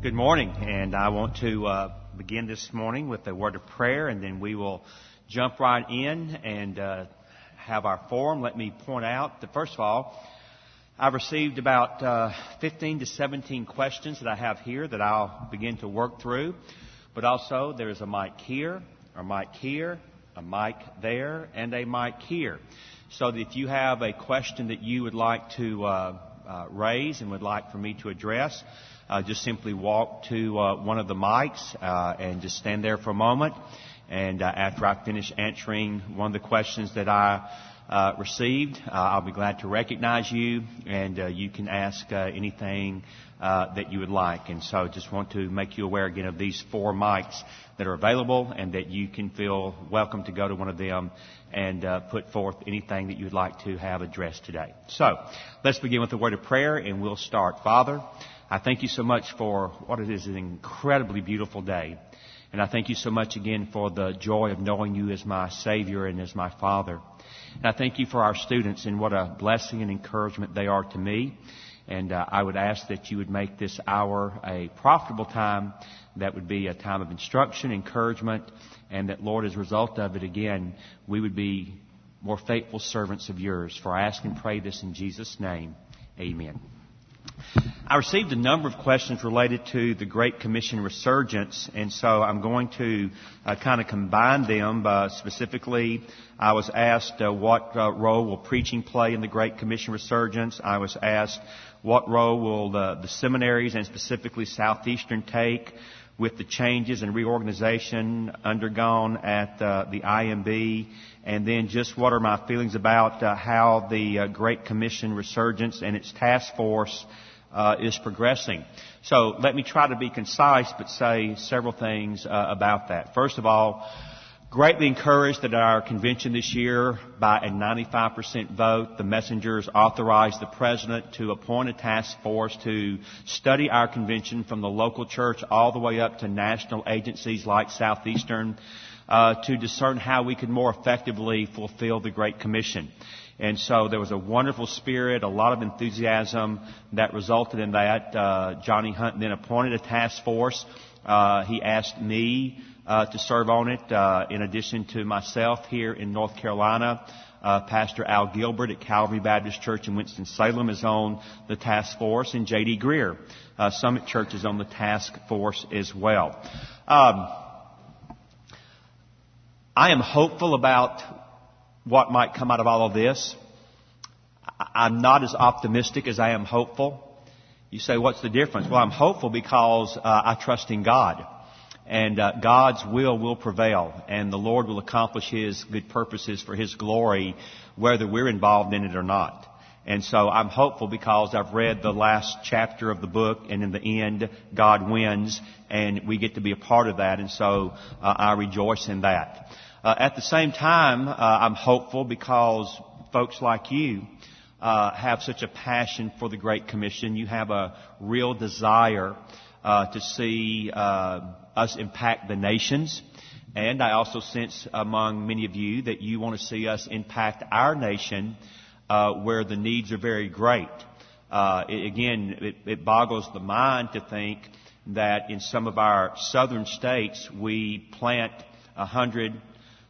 Good morning, and I want to uh, begin this morning with a word of prayer, and then we will jump right in and uh, have our forum. Let me point out that, first of all, I've received about uh, 15 to 17 questions that I have here that I'll begin to work through, but also there's a mic here, a mic here, a mic there, and a mic here. So that if you have a question that you would like to uh, uh, raise and would like for me to address, uh, just simply walk to uh, one of the mics uh, and just stand there for a moment. And uh, after I finish answering one of the questions that I uh, received, uh, I'll be glad to recognize you, and uh, you can ask uh, anything uh, that you would like. And so, just want to make you aware again of these four mics that are available, and that you can feel welcome to go to one of them and uh, put forth anything that you'd like to have addressed today. So, let's begin with a word of prayer, and we'll start. Father. I thank you so much for what it is an incredibly beautiful day. And I thank you so much again for the joy of knowing you as my Savior and as my Father. And I thank you for our students and what a blessing and encouragement they are to me. And uh, I would ask that you would make this hour a profitable time that would be a time of instruction, encouragement, and that, Lord, as a result of it, again, we would be more faithful servants of yours. For I ask and pray this in Jesus' name. Amen. I received a number of questions related to the Great Commission resurgence, and so I'm going to uh, kind of combine them. Uh, specifically, I was asked uh, what uh, role will preaching play in the Great Commission resurgence. I was asked what role will the, the seminaries and specifically Southeastern take with the changes and reorganization undergone at uh, the IMB, and then just what are my feelings about uh, how the uh, Great Commission resurgence and its task force uh, is progressing. So let me try to be concise, but say several things uh, about that. First of all, greatly encouraged that at our convention this year, by a 95% vote, the messengers authorized the president to appoint a task force to study our convention from the local church all the way up to national agencies like Southeastern. Uh, to discern how we could more effectively fulfill the Great Commission. And so there was a wonderful spirit, a lot of enthusiasm that resulted in that. Uh, Johnny Hunt then appointed a task force. Uh, he asked me uh, to serve on it, uh, in addition to myself here in North Carolina. Uh, Pastor Al Gilbert at Calvary Baptist Church in Winston-Salem is on the task force, and J.D. Greear, uh, Summit Church is on the task force as well. Um, I am hopeful about what might come out of all of this. I'm not as optimistic as I am hopeful. You say, what's the difference? Well, I'm hopeful because uh, I trust in God. And uh, God's will will prevail, and the Lord will accomplish His good purposes for His glory, whether we're involved in it or not. And so I'm hopeful because I've read the last chapter of the book, and in the end, God wins, and we get to be a part of that, and so uh, I rejoice in that. Uh, at the same time, uh, I'm hopeful because folks like you uh, have such a passion for the Great Commission. You have a real desire to see uh, us impact the nations. And I also sense among many of you that you want to see us impact our nation uh, where the needs are very great. It, again, it, it boggles the mind to think that in some of our southern states we plant a hundred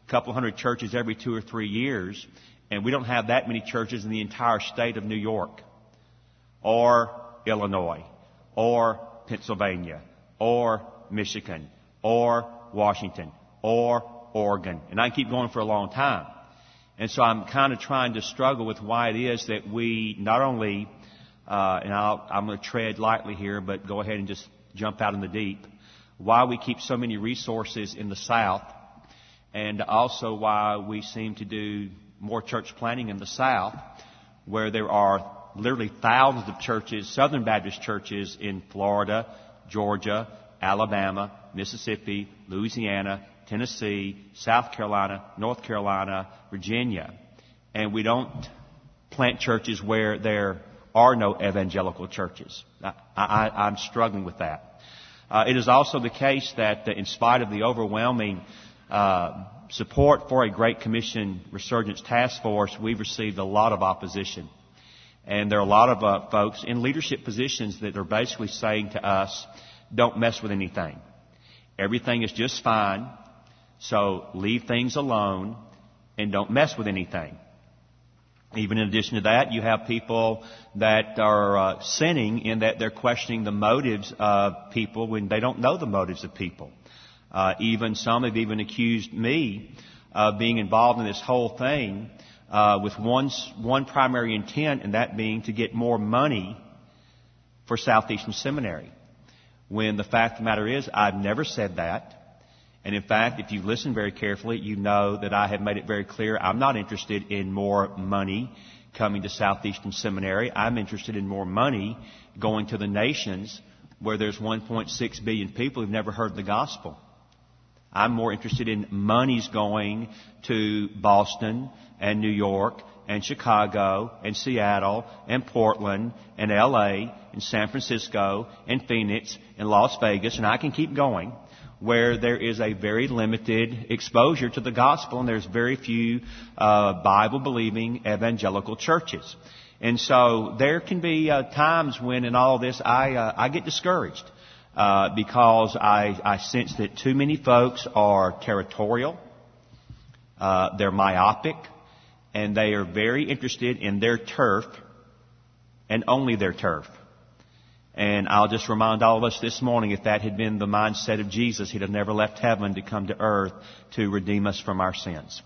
couple hundred churches every two or three years, and we don't have that many churches in the entire state of New York, or Illinois, or Pennsylvania, or Michigan, or Washington, or Oregon. And I keep going for a long time. And so I'm kind of trying to struggle with why it is that we not only, uh, and I'll, I'm going to tread lightly here, but go ahead and just jump out in the deep, why we keep so many resources in the South and also why we seem to do more church planting in the South, where there are literally thousands of churches, Southern Baptist churches in Florida, Georgia, Alabama, Mississippi, Louisiana, Tennessee, South Carolina, North Carolina, Virginia. And we don't plant churches where there are no evangelical churches. I, am struggling with that. Uh, it is also the case that in spite of the overwhelming uh, support for a Great Commission Resurgence Task Force, we've received a lot of opposition. And there are a lot of uh, folks in leadership positions that are basically saying to us, don't mess with anything. Everything is just fine, so leave things alone and don't mess with anything. Even in addition to that, you have people that are uh, sinning in that they're questioning the motives of people when they don't know the motives of people. Uh, even some have even accused me of being involved in this whole thing uh, with one one primary intent, and that being to get more money for Southeastern Seminary. When the fact of the matter is, I've never said that. And in fact, if you listen very carefully, you know that I have made it very clear I'm not interested in more money coming to Southeastern Seminary. I'm interested in more money going to the nations where there's 1.6 billion people who've never heard the gospel. I'm more interested in monies going to Boston and New York and Chicago and Seattle and Portland and LA and San Francisco and Phoenix and Las Vegas and I can keep going where there is a very limited exposure to the gospel and there's very few uh, Bible believing evangelical churches. And so there can be uh, times when in all this I, uh, I get discouraged uh, because I, I sense that too many folks are territorial, uh, they're myopic, and they are very interested in their turf and only their turf. And I'll just remind all of us this morning, if that had been the mindset of Jesus, He'd have never left heaven to come to earth to redeem us from our sins.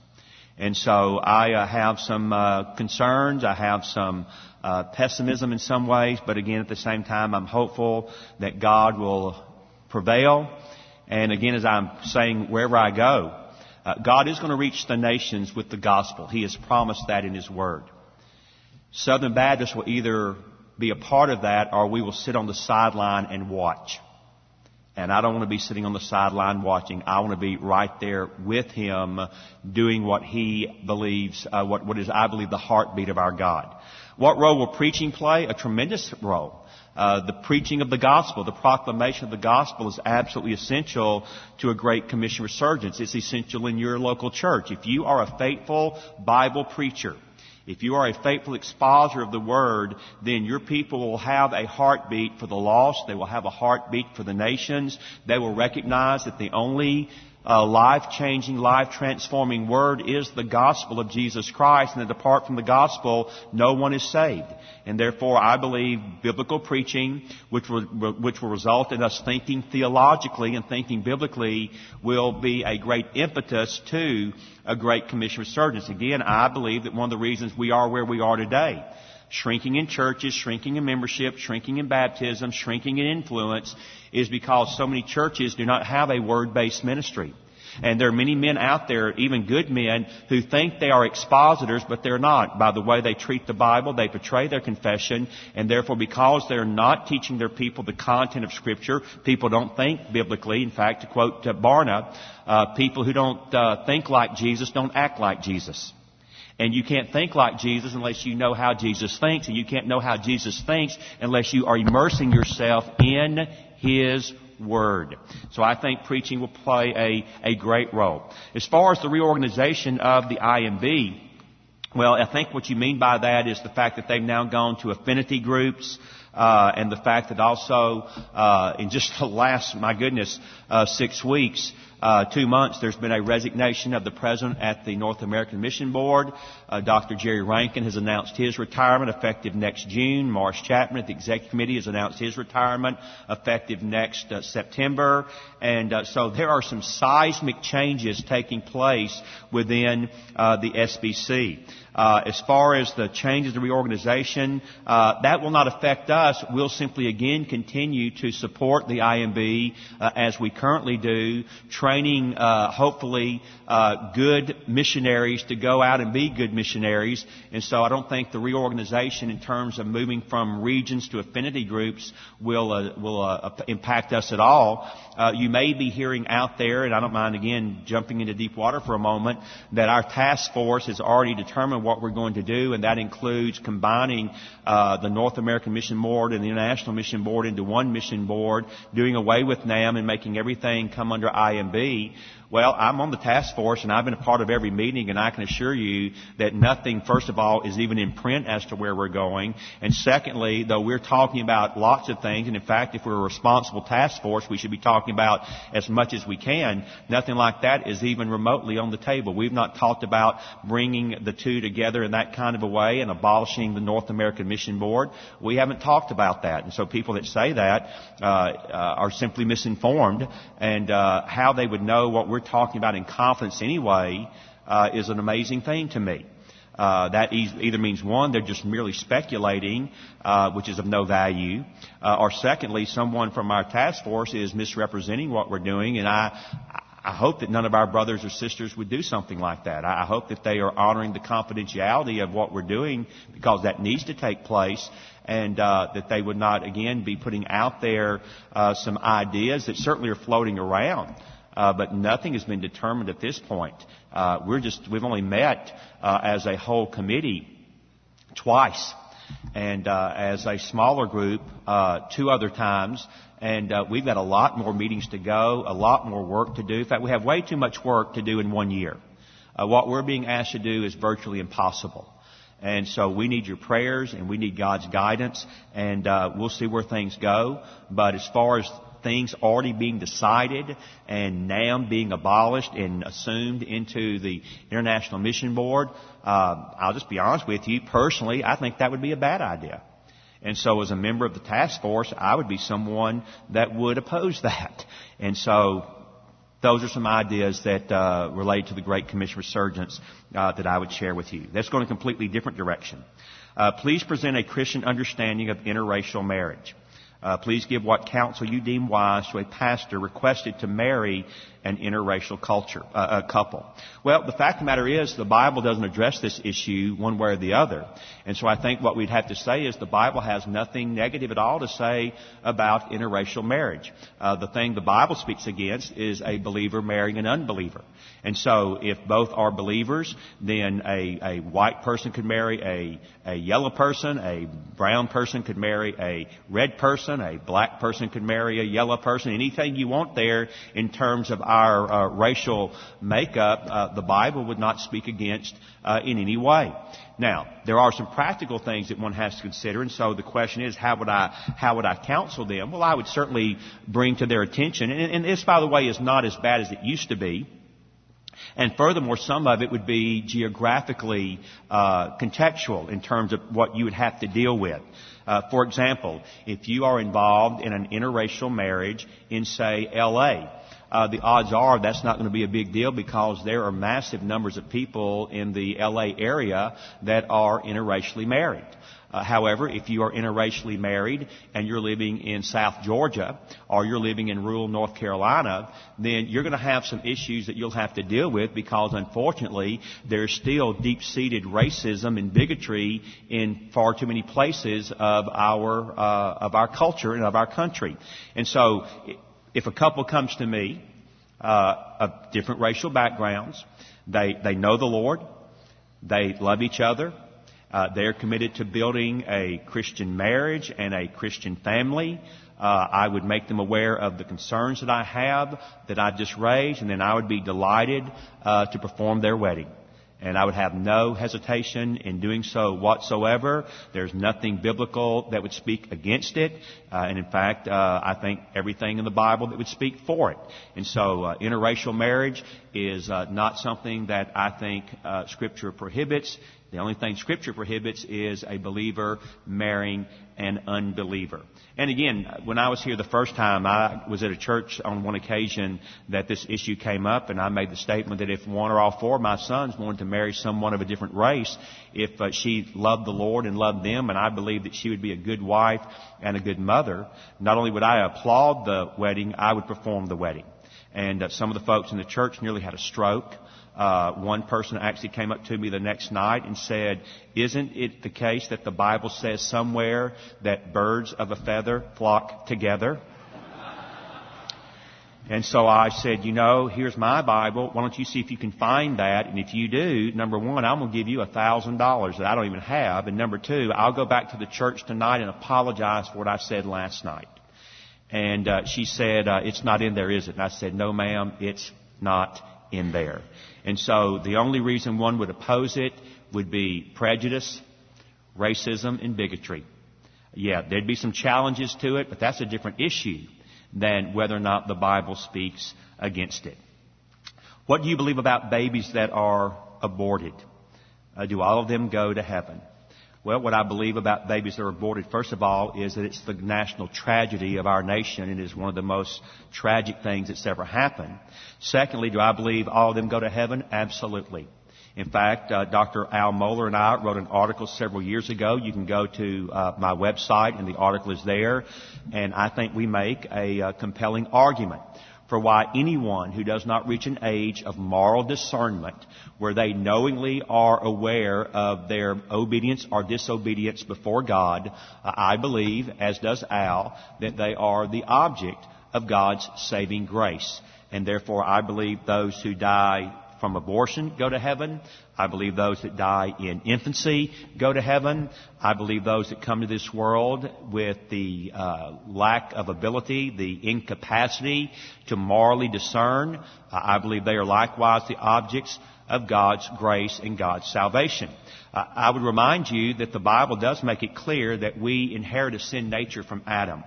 And so I uh, have some uh, concerns. I have some uh, pessimism in some ways, but again, at the same time, I'm hopeful that God will prevail. And again, as I'm saying, wherever I go, uh, God is going to reach the nations with the gospel. He has promised that in His Word. Southern Baptists will either be a part of that or we will sit on the sideline and watch. And I don't want to be sitting on the sideline watching. I want to be right there with him doing what he believes, uh, what, what is, I believe, the heartbeat of our God. What role will preaching play? A tremendous role. Uh, the preaching of the gospel, the proclamation of the gospel is absolutely essential to a great commission resurgence. It's essential in your local church. If you are a faithful Bible preacher, if you are a faithful expositor of the word, then your people will have a heartbeat for the lost. They will have a heartbeat for the nations. They will recognize that the only uh, life-changing, life-transforming word is the gospel of Jesus Christ, and that apart from the gospel, no one is saved. And therefore, I believe biblical preaching, which will, which will result in us thinking theologically and thinking biblically, will be a great impetus to a great commission resurgence. Again, I believe that one of the reasons we are where we are today shrinking in churches, shrinking in membership, shrinking in baptism, shrinking in influence is because so many churches do not have a word-based ministry. And there are many men out there, even good men, who think they are expositors, but they're not. By the way they treat the Bible, they betray their confession, and therefore because they're not teaching their people the content of Scripture, people don't think biblically. In fact, to quote uh, Barna, uh, people who don't uh, think like Jesus don't act like Jesus. And you can't think like Jesus unless you know how Jesus thinks, and you can't know how Jesus thinks unless you are immersing yourself in His Word. So I think preaching will play a, a great role. As far as the reorganization of the IMB, well, I think what you mean by that is the fact that they've now gone to affinity groups, uh, and the fact that also uh, in just the last, my goodness, uh, six weeks, uh, two months, there's been a resignation of the president at the North American Mission Board. Uh, Dr. Jerry Rankin has announced his retirement effective next June. Morris Chapman at the Executive Committee has announced his retirement effective next uh, September. And uh, so there are some seismic changes taking place within uh, the SBC. Uh, as far as the changes, the reorganization, uh, that will not affect us. We'll simply again continue to support the IMB uh, as we currently do, training uh, hopefully uh, good missionaries to go out and be good missionaries. And so I don't think the reorganization in terms of moving from regions to affinity groups will uh, will impact us at all. you may be hearing out there, and I don't mind again jumping into deep water for a moment, that our task force has already determined what we're going to do, and that includes combining uh, the North American Mission Board and the International Mission Board into one mission board, doing away with NAM and making everything come under IMB. Well, I'm on the task force and I've been a part of every meeting and I can assure you that nothing, first of all, is even in print as to where we're going. And secondly, though we're talking about lots of things, and in fact, if we're a responsible task force, we should be talking about as much as we can. Nothing like that is even remotely on the table. We've not talked about bringing the two together in that kind of a way and abolishing the North American Mission Board. We haven't talked about that. And so people that say that, uh, uh, are simply misinformed and, uh, how they would know what we're talking about in confidence anyway uh, is an amazing thing to me. Uh, that either means one, they're just merely speculating, uh, which is of no value, uh, or secondly, someone from our task force is misrepresenting what we're doing, and I, I hope that none of our brothers or sisters would do something like that. I hope that they are honoring the confidentiality of what we're doing because that needs to take place and uh, that they would not again be putting out there uh, some ideas that certainly are floating around uh, but nothing has been determined at this point. Uh, we're just we've only met uh, as a whole committee twice, and uh, as a smaller group uh, two other times. And uh, we've got a lot more meetings to go, a lot more work to do. In fact, we have way too much work to do in one year. what we're being asked to do is virtually impossible. And so we need your prayers and we need God's guidance and uh, we'll see where things go. But as far as things already being decided and NAM being abolished and assumed into the International Mission Board, uh, I'll just be honest with you, personally, I think that would be a bad idea. And so as a member of the task force, I would be someone that would oppose that. And so those are some ideas that uh, relate to the Great Commission Resurgence uh, that I would share with you. That's going a completely different direction. Uh, please present a Christian understanding of interracial marriage. Uh, please give what counsel you deem wise to a pastor requested to marry an interracial culture, uh, a couple. Well, the fact of the matter is the Bible doesn't address this issue one way or the other. And so I think what we'd have to say is the Bible has nothing negative at all to say about interracial marriage. Uh, the thing the Bible speaks against is a believer marrying an unbeliever. And so if both are believers, then a, a white person could marry a, a yellow person, a brown person could marry a red person, a black person could marry a yellow person, anything you want there in terms of our uh, racial makeup, uh, the Bible would not speak against uh, in any way. Now, there are some practical things that one has to consider, and so the question is, how would I, how would I counsel them? Well, I would certainly bring to their attention, and, and this, by the way, is not as bad as it used to be. And furthermore, some of it would be geographically uh, contextual in terms of what you would have to deal with. Uh, for example, if you are involved in an interracial marriage in, say, L.A., uh, the odds are that's not going to be a big deal because there are massive numbers of people in the LA area that are interracially married. Uh, however, if you are interracially married and you're living in South Georgia or you're living in rural North Carolina, then you're going to have some issues that you'll have to deal with because unfortunately there's still deep-seated racism and bigotry in far too many places of our uh, of our culture and of our country. And so if a couple comes to me uh, of different racial backgrounds, they they know the Lord, they love each other, uh, they're committed to building a Christian marriage and a Christian family. Uh, I would make them aware of the concerns that I have that I just raised, and then I would be delighted uh, to perform their wedding and I would have no hesitation in doing so whatsoever. There's nothing biblical that would speak against it, uh, and in fact, uh, I think everything in the Bible that would speak for it. And so, uh, interracial marriage is uh, not something that I think uh, Scripture prohibits. The only thing Scripture prohibits is a believer marrying an unbeliever. And again, when I was here the first time, I was at a church on one occasion that this issue came up, and I made the statement that if one or all four of my sons wanted to marry someone of a different race, if uh, she loved the Lord and loved them, and I believed that she would be a good wife and a good mother, not only would I applaud the wedding, I would perform the wedding. And uh, some of the folks in the church nearly had a stroke. Uh, one person actually came up to me the next night and said, "Isn't it the case that the Bible says somewhere that birds of a feather flock together?" And so I said, you know, here's my Bible. Why don't you see if you can find that? And if you do, number one, I'm going to give you a thousand dollars that I don't even have. And number two, I'll go back to the church tonight and apologize for what I said last night. And uh, she said, uh, it's not in there, is it? And I said, no ma'am, it's not in there. And so the only reason one would oppose it would be prejudice, racism, and bigotry. Yeah, there'd be some challenges to it, but that's a different issue than whether or not the Bible speaks against it. What do you believe about babies that are aborted? Uh, do all of them go to heaven? Well, what I believe about babies that are aborted, first of all, is that it's the national tragedy of our nation. And it is one of the most tragic things that's ever happened. Secondly, do I believe all of them go to heaven? Absolutely. In fact, uh, Dr. Al Mohler and I wrote an article several years ago. You can go to uh, my website and the article is there. And I think we make a uh, compelling argument for why anyone who does not reach an age of moral discernment where they knowingly are aware of their obedience or disobedience before God, uh, I believe, as does Al, that they are the object of God's saving grace. And therefore I believe those who die from abortion go to heaven. I believe those that die in infancy go to heaven. I believe those that come to this world with the uh, lack of ability, the incapacity to morally discern, I believe they are likewise the objects of God's grace and God's salvation. Uh, I would remind you that the Bible does make it clear that we inherit a sin nature from Adam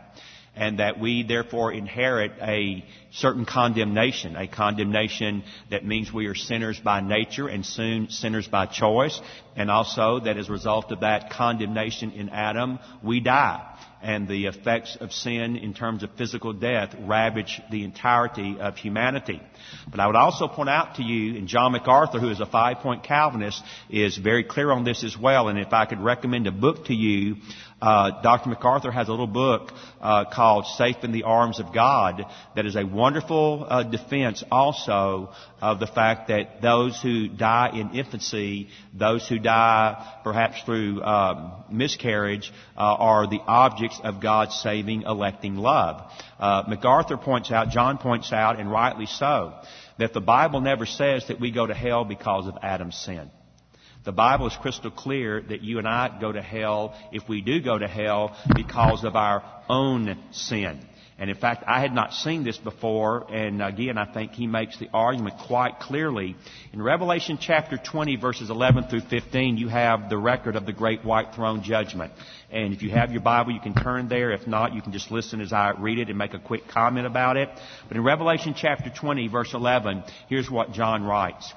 and that we therefore inherit a certain condemnation, a condemnation that means we are sinners by nature and soon sinners by choice, and also that as a result of that condemnation in Adam, we die. And the effects of sin in terms of physical death ravage the entirety of humanity. But I would also point out to you, and John MacArthur, who is a five-point Calvinist, is very clear on this as well. And if I could recommend a book to you, uh, Dr. MacArthur has a little book uh, called "Safe in the Arms of God" that is a wonderful uh, defense also of the fact that those who die in infancy, those who die perhaps through um, miscarriage, uh, are the objects of God's saving, electing love. Uh, MacArthur points out, John points out, and rightly so, that the Bible never says that we go to hell because of Adam's sin. The Bible is crystal clear that you and I go to hell if we do go to hell because of our own sin. And in fact, I had not seen this before, and again, I think he makes the argument quite clearly. In Revelation chapter 20, verses 11 through 15, you have the record of the great white throne judgment. And if you have your Bible, you can turn there. If not, you can just listen as I read it and make a quick comment about it. But in Revelation chapter 20, verse 11, here's what John writes.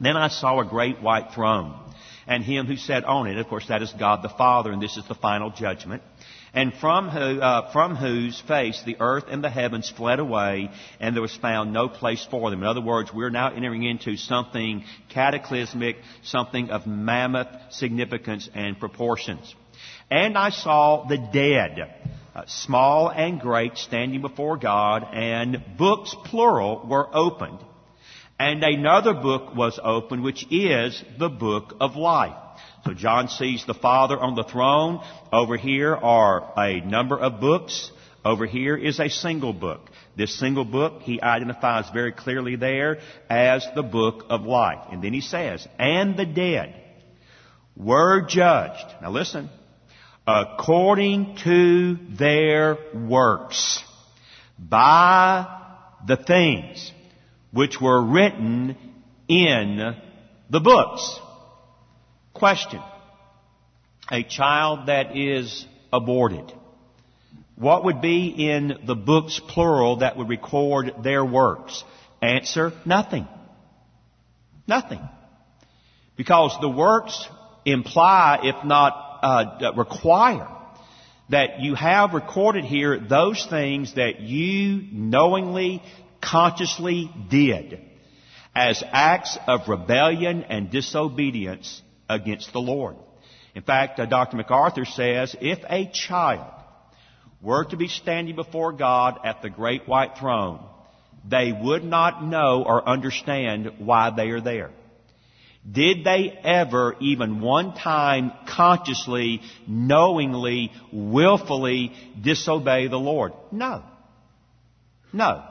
Then I saw a great white throne, and him who sat on it. Of course, that is God the Father, and this is the final judgment. And from, who, uh, from whose face the earth and the heavens fled away, and there was found no place for them. In other words, we're now entering into something cataclysmic, something of mammoth significance and proportions. And I saw the dead, uh, small and great, standing before God, and books, plural, were opened. And another book was opened, which is the book of life. So John sees the Father on the throne. Over here are a number of books. Over here is a single book. This single book he identifies very clearly there as the book of life. And then he says, and the dead were judged. Now listen. According to their works by the things which were written in the books. Question. A child that is aborted. What would be in the books plural that would record their works? Answer, nothing. Nothing. Because the works imply, if not uh, require, that you have recorded here those things that you knowingly, consciously did as acts of rebellion and disobedience against the Lord. In fact, uh, Dr. MacArthur says, if a child were to be standing before God at the great white throne, they would not know or understand why they are there. Did they ever, even one time, consciously, knowingly, willfully disobey the Lord? No. No.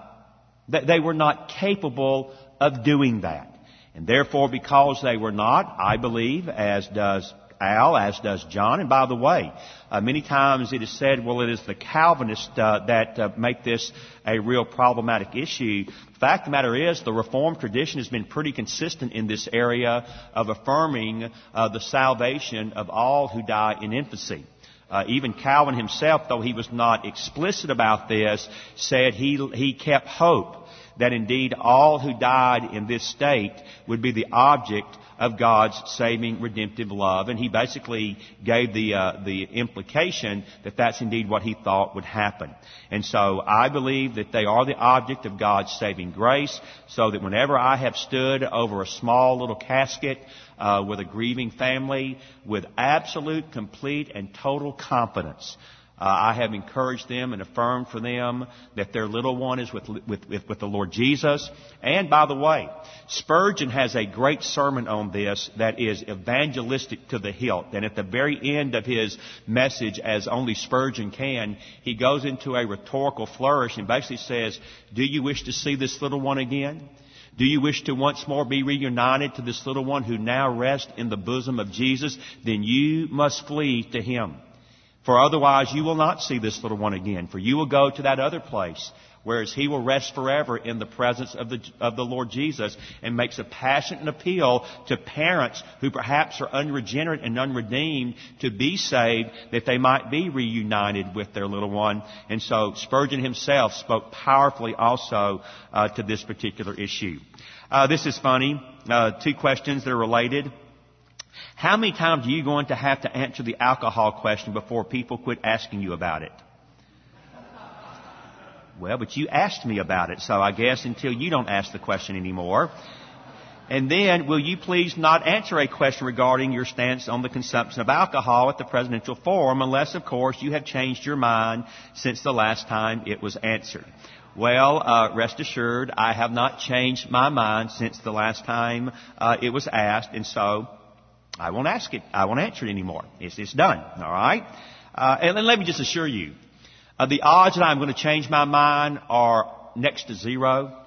That they were not capable of doing that. And therefore, because they were not, I believe, as does Al, as does John. And by the way, uh, many times it is said, well, it is the Calvinists uh, that uh, make this a real problematic issue. The fact of the matter is, the Reformed tradition has been pretty consistent in this area of affirming uh, the salvation of all who die in infancy. Uh, even Calvin himself, though he was not explicit about this, said he, he kept hope that indeed all who died in this state would be the object of God's saving redemptive love. And he basically gave the, uh, the implication that that's indeed what he thought would happen. And so I believe that they are the object of God's saving grace so that whenever I have stood over a small little casket uh, with a grieving family with absolute, complete, and total confidence uh, I have encouraged them and affirmed for them that their little one is with, with, with, with, the Lord Jesus. And by the way, Spurgeon has a great sermon on this that is evangelistic to the hilt. And at the very end of his message, as only Spurgeon can, he goes into a rhetorical flourish and basically says, Do you wish to see this little one again? Do you wish to once more be reunited to this little one who now rests in the bosom of Jesus? Then you must flee to him. For otherwise you will not see this little one again, for you will go to that other place, whereas he will rest forever in the presence of the, of the Lord Jesus and makes a passionate appeal to parents who perhaps are unregenerate and unredeemed to be saved that they might be reunited with their little one. And so Spurgeon himself spoke powerfully also uh, to this particular issue. Uh, this is funny. Uh, two questions that are related. How many times are you going to have to answer the alcohol question before people quit asking you about it? Well, but you asked me about it, so I guess until you don't ask the question anymore. And then, will you please not answer a question regarding your stance on the consumption of alcohol at the presidential forum unless, of course, you have changed your mind since the last time it was answered? Well, uh, rest assured, I have not changed my mind since the last time uh, it was asked, and so I won't ask it. I won't answer it anymore. It's, it's done. All right? Uh, and, and let me just assure you, uh, the odds that I'm going to change my mind are next to zero.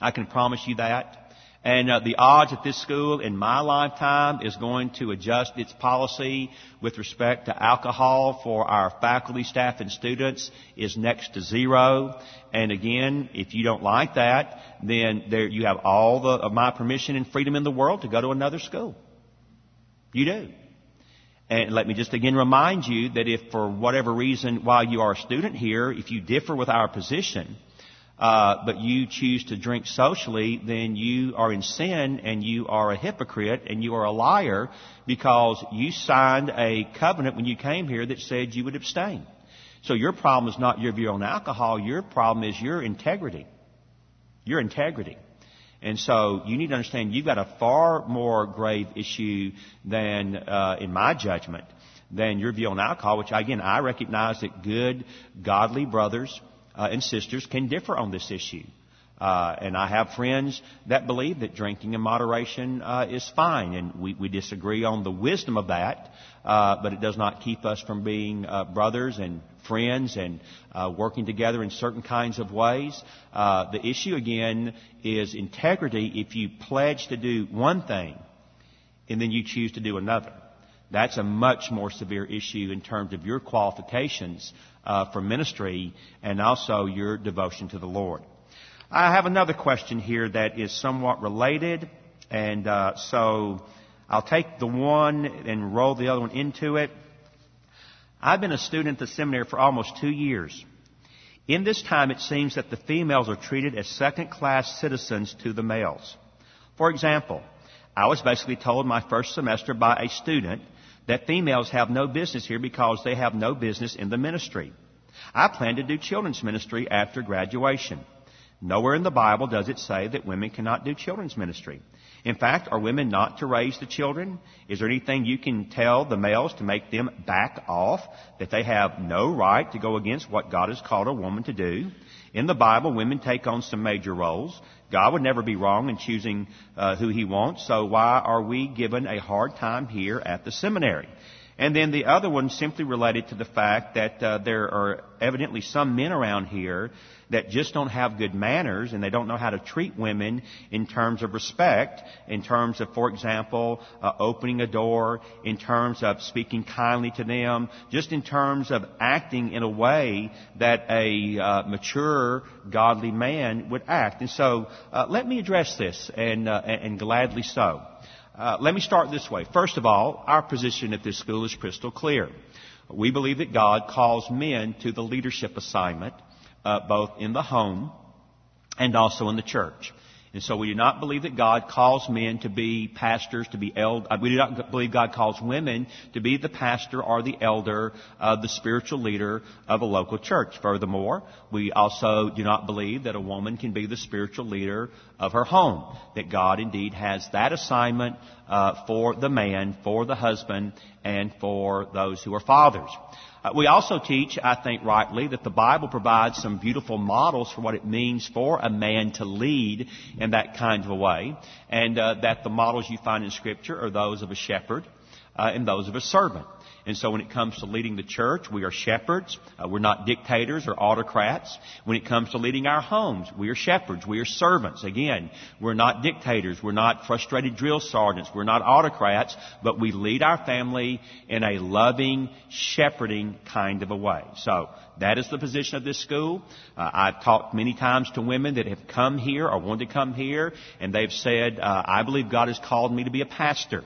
I can promise you that. And uh, the odds that this school in my lifetime is going to adjust its policy with respect to alcohol for our faculty, staff, and students is next to zero. And again, if you don't like that, then there you have all the, of my permission and freedom in the world to go to another school. You do. And let me just again remind you that if for whatever reason, while you are a student here, if you differ with our position, uh, but you choose to drink socially, then you are in sin and you are a hypocrite and you are a liar because you signed a covenant when you came here that said you would abstain. So your problem is not your view on alcohol. Your problem is your integrity. Your integrity. And so you need to understand you've got a far more grave issue than, uh, in my judgment, than your view on alcohol, which again, I recognize that good, godly brothers uh, and sisters can differ on this issue. Uh, and I have friends that believe that drinking in moderation uh, is fine, and we, we disagree on the wisdom of that. Uh, but it does not keep us from being uh, brothers and friends and uh, working together in certain kinds of ways. Uh, the issue again is integrity. If you pledge to do one thing and then you choose to do another, that's a much more severe issue in terms of your qualifications uh, for ministry and also your devotion to the Lord. I have another question here that is somewhat related, and uh, so I'll take the one and roll the other one into it. I've been a student at the seminary for almost two years. In this time, it seems that the females are treated as second class citizens to the males. For example, I was basically told my first semester by a student that females have no business here because they have no business in the ministry. I plan to do children's ministry after graduation. Nowhere in the Bible does it say that women cannot do children's ministry. In fact, are women not to raise the children? Is there anything you can tell the males to make them back off? That they have no right to go against what God has called a woman to do? In the Bible, women take on some major roles. God would never be wrong in choosing uh, who He wants, so why are we given a hard time here at the seminary? And then the other one simply related to the fact that uh, there are evidently some men around here that just don't have good manners and they don't know how to treat women in terms of respect, in terms of, for example, uh, opening a door, in terms of speaking kindly to them, just in terms of acting in a way that a uh, mature, godly man would act. And so, uh, let me address this, and, uh, and gladly so. Uh, let me start this way. First of all, our position at this school is crystal clear. We believe that God calls men to the leadership assignment uh, both in the home and also in the church. And so we do not believe that God calls men to be pastors, to be elder. Uh, we do not believe God calls women to be the pastor or the elder, the spiritual leader of a local church. Furthermore, we also do not believe that a woman can be the spiritual leader of her home. That God indeed has that assignment uh, for the man, for the husband, and for those who are fathers. Uh, we also teach, I think rightly, that the Bible provides some beautiful models for what it means for a man to lead in that kind of a way, and uh, that the models you find in Scripture are those of a shepherd uh, and those of a servant. And so when it comes to leading the church, we are shepherds. Uh, we're not dictators or autocrats. When it comes to leading our homes, we are shepherds. We are servants. Again, we're not dictators. We're not frustrated drill sergeants. We're not autocrats, but we lead our family in a loving, shepherding kind of a way. So that is the position of this school. Uh, I've talked many times to women that have come here or wanted to come here, and they've said, uh, I believe God has called me to be a pastor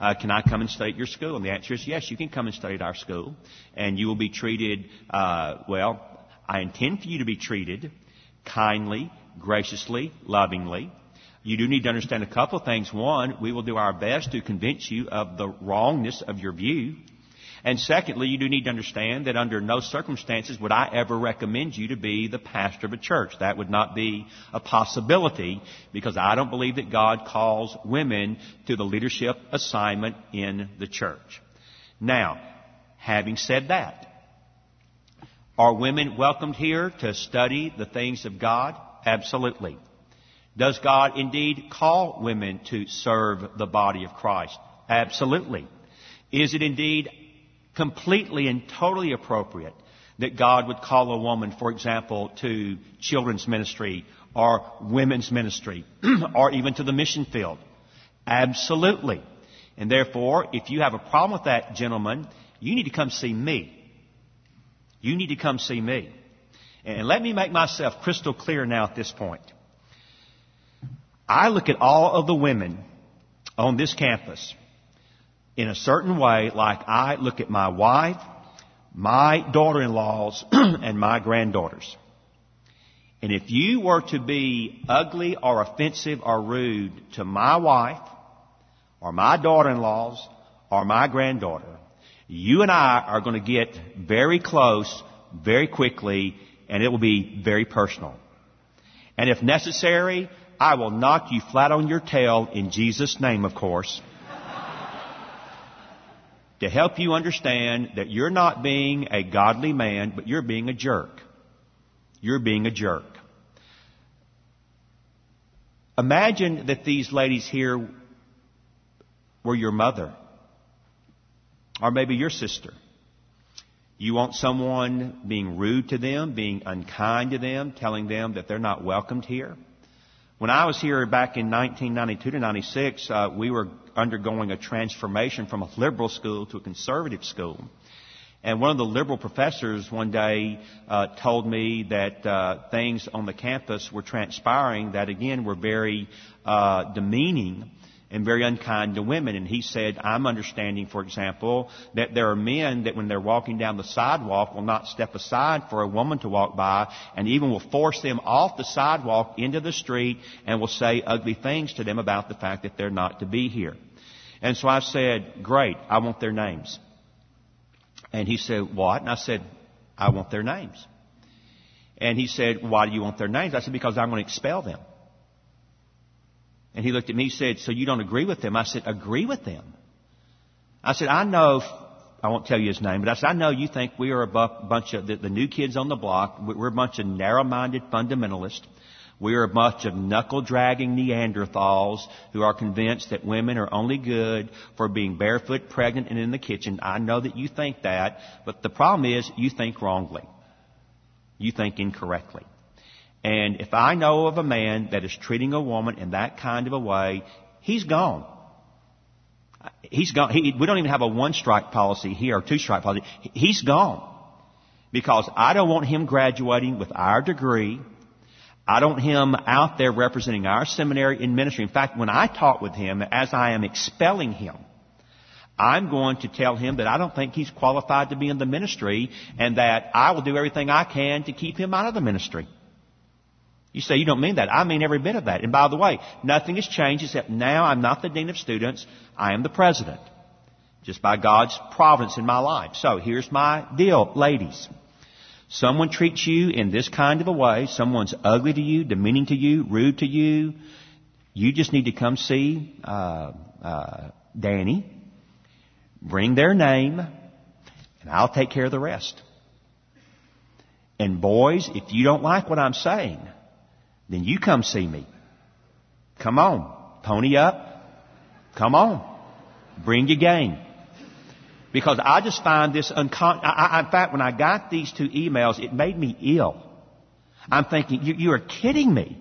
uh, can I come and study at your school? And the answer is yes, you can come and study at our school. And you will be treated, uh, well, I intend for you to be treated kindly, graciously, lovingly. You do need to understand a couple of things. One, we will do our best to convince you of the wrongness of your view. And secondly, you do need to understand that under no circumstances would I ever recommend you to be the pastor of a church. That would not be a possibility because I don't believe that God calls women to the leadership assignment in the church. Now, having said that, are women welcomed here to study the things of God? Absolutely. Does God indeed call women to serve the body of Christ? Absolutely. Is it indeed completely and totally appropriate that God would call a woman, for example, to children's ministry or women's ministry or even to the mission field. Absolutely. And therefore, if you have a problem with that, gentlemen, you need to come see me. You need to come see me. And let me make myself crystal clear now at this point. I look at all of the women on this campus in a certain way like I look at my wife, my daughter-in-laws, and my granddaughters. And if you were to be ugly or offensive or rude to my wife, or my daughter-in-laws, or my granddaughter, you and I are going to get very close very quickly, and it will be very personal. And if necessary, I will knock you flat on your tail in Jesus' name, of course to help you understand that you're not being a godly man, but you're being a jerk. You're being a jerk. Imagine that these ladies here were your mother, or maybe your sister. You want someone being rude to them, being unkind to them, telling them that they're not welcomed here? When I was here back in 1992 to 96, uh, we were undergoing a transformation from a liberal school to a conservative school. And one of the liberal professors one day uh, told me that uh, things on the campus were transpiring that again were very uh, demeaning and very unkind to women. And he said, I'm understanding, for example, that there are men that when they're walking down the sidewalk will not step aside for a woman to walk by and even will force them off the sidewalk into the street and will say ugly things to them about the fact that they're not to be here. And so I said, great, I want their names. And he said, what? And I said, I want their names. And he said, why do you want their names? I said, because I'm going to expel them. And he looked at me and said, So you don't agree with them? I said, Agree with them. I said, I know, I won't tell you his name, but I said, I know you think we are a bunch of the, the new kids on the block. We're a bunch of narrow minded fundamentalists. We are a bunch of knuckle dragging Neanderthals who are convinced that women are only good for being barefoot, pregnant, and in the kitchen. I know that you think that, but the problem is you think wrongly. You think incorrectly. And if I know of a man that is treating a woman in that kind of a way, he's gone. He's gone. He, we don't even have a one strike policy here or two strike policy. He's gone. Because I don't want him graduating with our degree. I don't want him out there representing our seminary in ministry. In fact, when I talk with him, as I am expelling him, I'm going to tell him that I don't think he's qualified to be in the ministry and that I will do everything I can to keep him out of the ministry. You say you don't mean that. I mean every bit of that. And by the way, nothing has changed except now I'm not the dean of students. I am the president. Just by God's providence in my life. So here's my deal, ladies. Someone treats you in this kind of a way. Someone's ugly to you, demeaning to you, rude to you. You just need to come see uh, uh, Danny. Bring their name, and I'll take care of the rest. And boys, if you don't like what I'm saying, then you come see me. Come on. Pony up. Come on. Bring your game. Because I just find this uncon- I, I, in fact, when I got these two emails, it made me ill. I'm thinking, you, you are kidding me.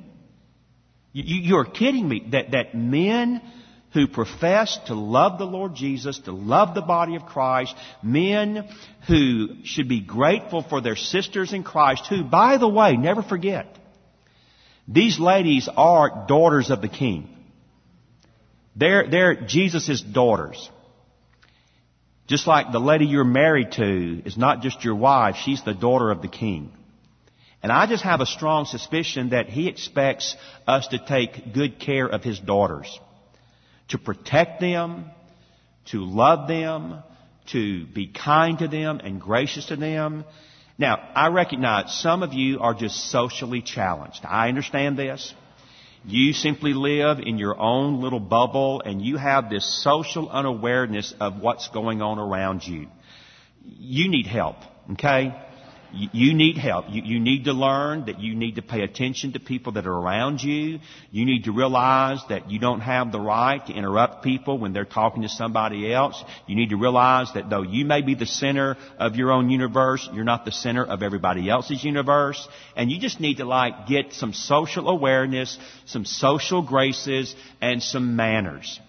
You, you are kidding me that, that men who profess to love the Lord Jesus, to love the body of Christ, men who should be grateful for their sisters in Christ, who, by the way, never forget, these ladies are daughters of the king. They're, they're Jesus' daughters. Just like the lady you're married to is not just your wife, she's the daughter of the king. And I just have a strong suspicion that he expects us to take good care of his daughters. To protect them, to love them, to be kind to them and gracious to them, now, I recognize some of you are just socially challenged. I understand this. You simply live in your own little bubble and you have this social unawareness of what's going on around you. You need help, okay? You need help. You, need to learn that you need to pay attention to people that are around you. You need to realize that you don't have the right to interrupt people when they're talking to somebody else. You need to realize that though you may be the center of your own universe, you're not the center of everybody else's universe. And you just need to like get some social awareness, some social graces, and some manners.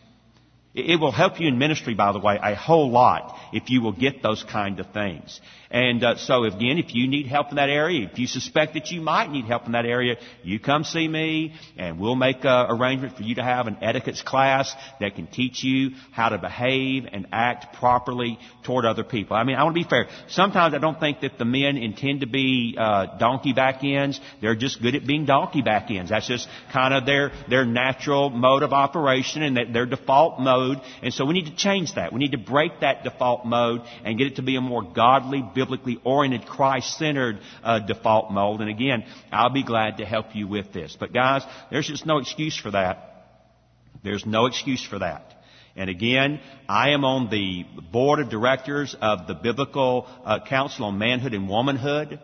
It will help you in ministry, by the way, a whole lot if you will get those kind of things. And uh, so again, if you need help in that area, if you suspect that you might need help in that area, you come see me and we'll make an arrangement for you to have an etiquettes class that can teach you how to behave and act properly toward other people. I mean, I want to be fair. Sometimes I don't think that the men intend to be uh, donkey back ends. They're just good at being donkey back ends. That's just kind of their, their natural mode of operation and their default mode. And so we need to change that. We need to break that default mode and get it to be a more godly, biblically oriented, Christ-centered uh, default mode. And again, I'll be glad to help you with this. But guys, there's just no excuse for that. There's no excuse for that. And again, I am on the board of directors of the Biblical uh, Council on Manhood and Womanhood.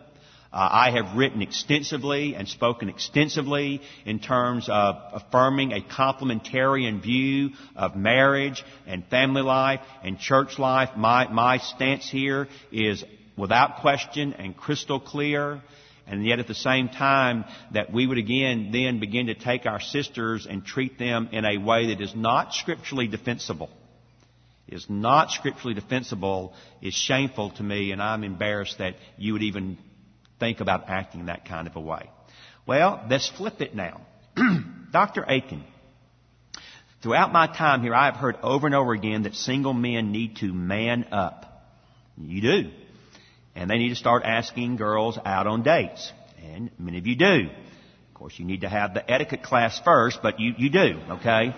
Uh, I have written extensively and spoken extensively in terms of affirming a complementarian view of marriage and family life and church life. My, my stance here is without question and crystal clear. And yet at the same time that we would again then begin to take our sisters and treat them in a way that is not scripturally defensible. Is not scripturally defensible is shameful to me and I'm embarrassed that you would even think about acting that kind of a way. Well, let's flip it now. Dr. Akin Throughout my time here, I have heard over and over again that single men need to man up. You do. And they need to start asking girls out on dates. And many of you do. Of course, you need to have the etiquette class first, but you, you do, okay?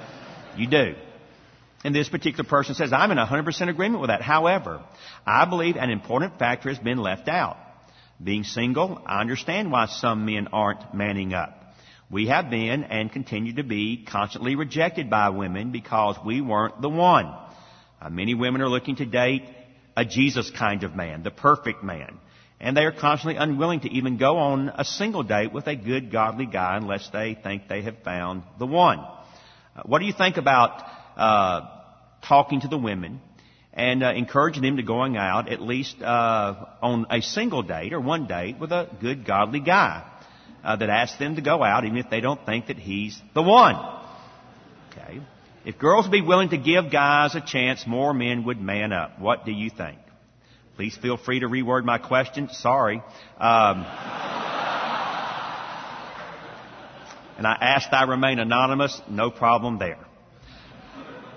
You do. And this particular person says, I'm in 100% agreement with that. However, I believe an important factor has been left out. Being single, I understand why some men aren't manning up. We have been and continue to be constantly rejected by women because we weren't the one. Uh, many women are looking to date a Jesus kind of man, the perfect man. And they are constantly unwilling to even go on a single date with a good, godly guy unless they think they have found the one. Uh, what do you think about uh, talking to the women and uh, encouraging them to going out at least uh, on a single date or one date with a good, godly guy uh, that asks them to go out even if they don't think that he's the one? Okay. If girls would be willing to give guys a chance, more men would man up. What do you think? Please feel free to reword my question. Sorry. Um, and I asked I remain anonymous. No problem there.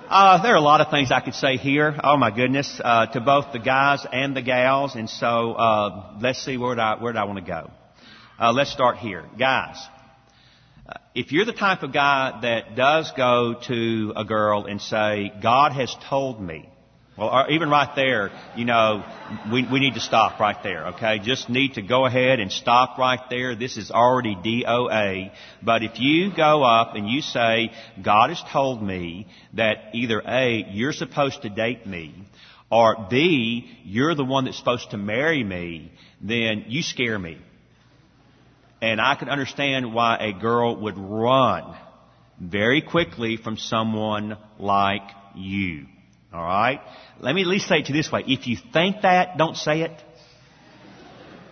Uh, there are a lot of things I could say here. Oh my goodness, uh, to both the guys and the gals. And so uh, let's see where I where I want to go. Uh, let's start here, guys. If you're the type of guy that does go to a girl and say, "God has told me," Well, even right there, you know, we, we need to stop right there, okay? Just need to go ahead and stop right there. This is already DOA. But if you go up and you say, God has told me that either A, you're supposed to date me, or B, you're the one that's supposed to marry me, then you scare me. And I can understand why a girl would run very quickly from someone like you. All right? Let me at least say it to you this way. If you think that, don't say it.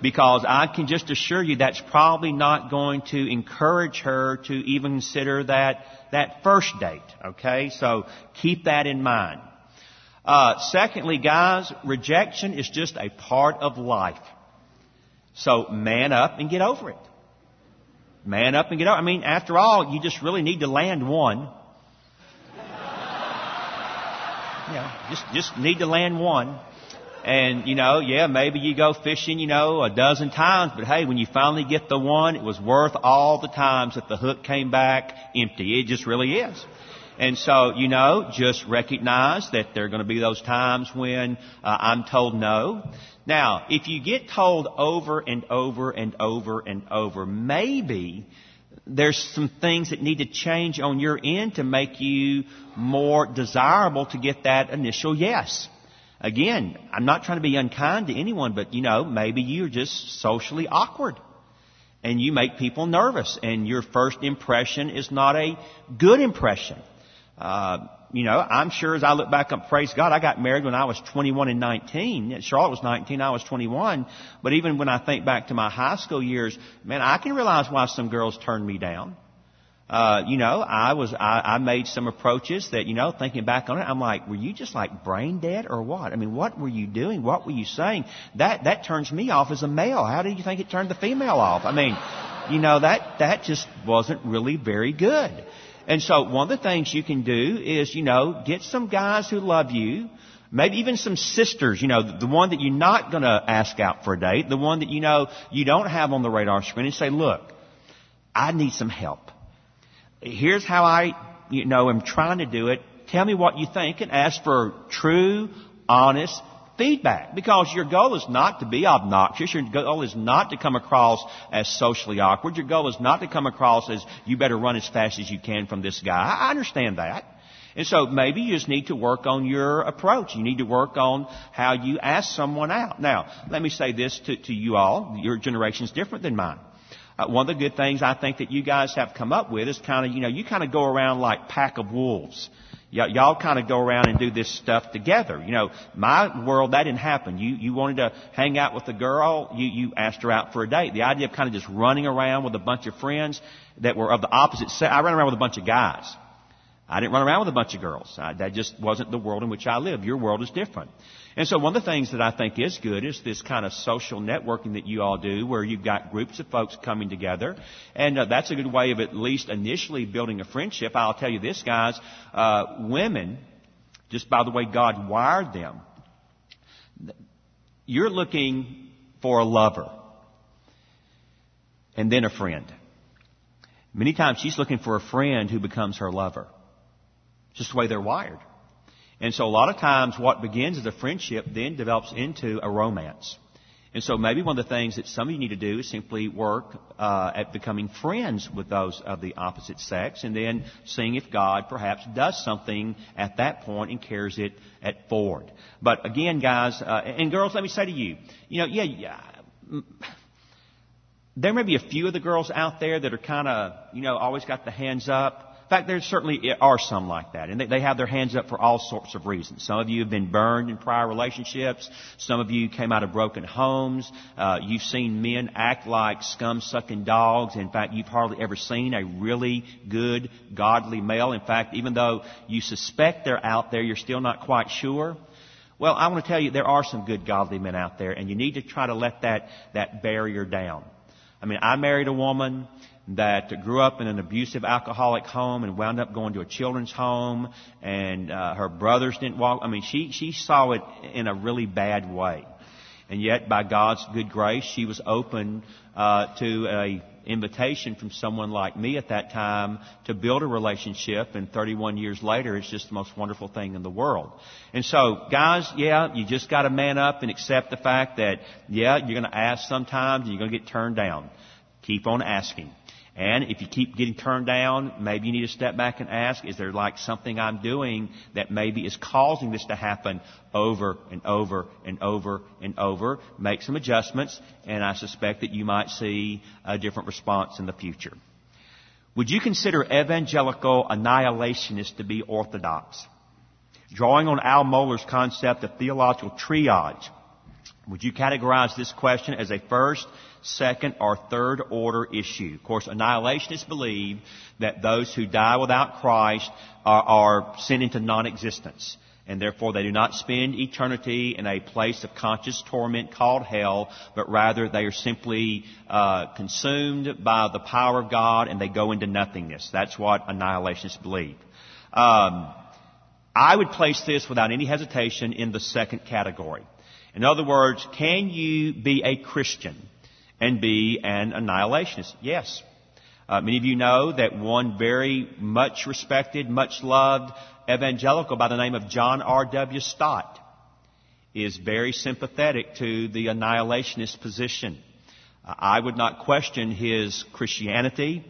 Because I can just assure you that's probably not going to encourage her to even consider that, that first date. Okay? So keep that in mind. Uh, secondly, guys, rejection is just a part of life. So man up and get over it. Man up and get over. I mean, after all, you just really need to land one. Know, just, just need to land one. And, you know, yeah, maybe you go fishing, you know, a dozen times, but hey, when you finally get the one, it was worth all the times that the hook came back empty. It just really is. And so, you know, just recognize that there are going to be those times when uh, I'm told no. Now, if you get told over and over and over and over, maybe there's some things that need to change on your end to make you more desirable to get that initial yes. Again, I'm not trying to be unkind to anyone, but you know, maybe you're just socially awkward. And you make people nervous, and your first impression is not a good impression. Uh, you know, I'm sure as I look back up, praise God, I got married when I was 21 and 19. Charlotte was 19, I was 21. But even when I think back to my high school years, man, I can realize why some girls turned me down. Uh, you know, I was, I, I made some approaches that, you know, thinking back on it, I'm like, were you just like brain dead or what? I mean, what were you doing? What were you saying? That, that turns me off as a male. How do you think it turned the female off? I mean, you know, that, that just wasn't really very good. And so one of the things you can do is, you know, get some guys who love you, maybe even some sisters, you know, the one that you're not going to ask out for a date, the one that you know you don't have on the radar screen and say, look, I need some help. Here's how I, you know, am trying to do it. Tell me what you think and ask for true, honest feedback because your goal is not to be obnoxious. Your goal is not to come across as socially awkward. Your goal is not to come across as you better run as fast as you can from this guy. I understand that. And so maybe you just need to work on your approach. You need to work on how you ask someone out. Now, let me say this to, to you all. Your generation is different than mine. Uh, one of the good things I think that you guys have come up with is kind of, you know, you kind of go around like pack of wolves. Y'all kind of go around and do this stuff together. You know, my world, that didn't happen. You, you wanted to hang out with a girl, you, you asked her out for a date. The idea of kind of just running around with a bunch of friends that were of the opposite sex, I ran around with a bunch of guys. I didn't run around with a bunch of girls. I, that just wasn't the world in which I live. Your world is different. And so one of the things that I think is good is this kind of social networking that you all do where you've got groups of folks coming together. And uh, that's a good way of at least initially building a friendship. I'll tell you this, guys. Uh, women, just by the way God wired them, you're looking for a lover and then a friend. Many times she's looking for a friend who becomes her lover. It's just the way they're wired. And so a lot of times what begins as a friendship then develops into a romance. And so maybe one of the things that some of you need to do is simply work uh, at becoming friends with those of the opposite sex, and then seeing if God perhaps does something at that point and carries it at forward. But again, guys uh, and girls, let me say to you, you know, yeah, yeah. There may be a few of the girls out there that are kind of, you know, always got the hands up. In fact, there certainly are some like that, and they have their hands up for all sorts of reasons. Some of you have been burned in prior relationships. Some of you came out of broken homes. Uh, you've seen men act like scum-sucking dogs. In fact, you've hardly ever seen a really good, godly male. In fact, even though you suspect they're out there, you're still not quite sure. Well, I want to tell you there are some good, godly men out there, and you need to try to let that that barrier down. I mean, I married a woman that grew up in an abusive alcoholic home and wound up going to a children's home and uh, her brothers didn't walk i mean she she saw it in a really bad way. And yet by god's good grace she was open uh, to a invitation from someone like me at that time to build a relationship and 31 years later it's just the most wonderful thing in the world. And so guys yeah you just got to man up and accept the fact that yeah you're going to ask sometimes and you're going to get turned down. Keep on asking and if you keep getting turned down, maybe you need to step back and ask, is there like something I'm doing that maybe is causing this to happen over and over and over and over? Make some adjustments, and I suspect that you might see a different response in the future. Would you consider evangelical annihilationists to be orthodox? Drawing on Al Mohler's concept of theological triage, would you categorize this question as a first, second, or third order issue? Of course, annihilationists believe that those who die without Christ are, are sent into non-existence. And therefore they do not spend eternity in a place of conscious torment called hell, but rather they are simply uh, consumed by the power of God and they go into nothingness. That's what annihilationists believe. Um, I would place this without any hesitation in the second category. In other words, can you be a Christian and be an annihilationist? Yes. Uh, many of you know that one very much respected, much loved evangelical by the name of John R.W. Stott is very sympathetic to the annihilationist position. Uh, I would not question his Christianity.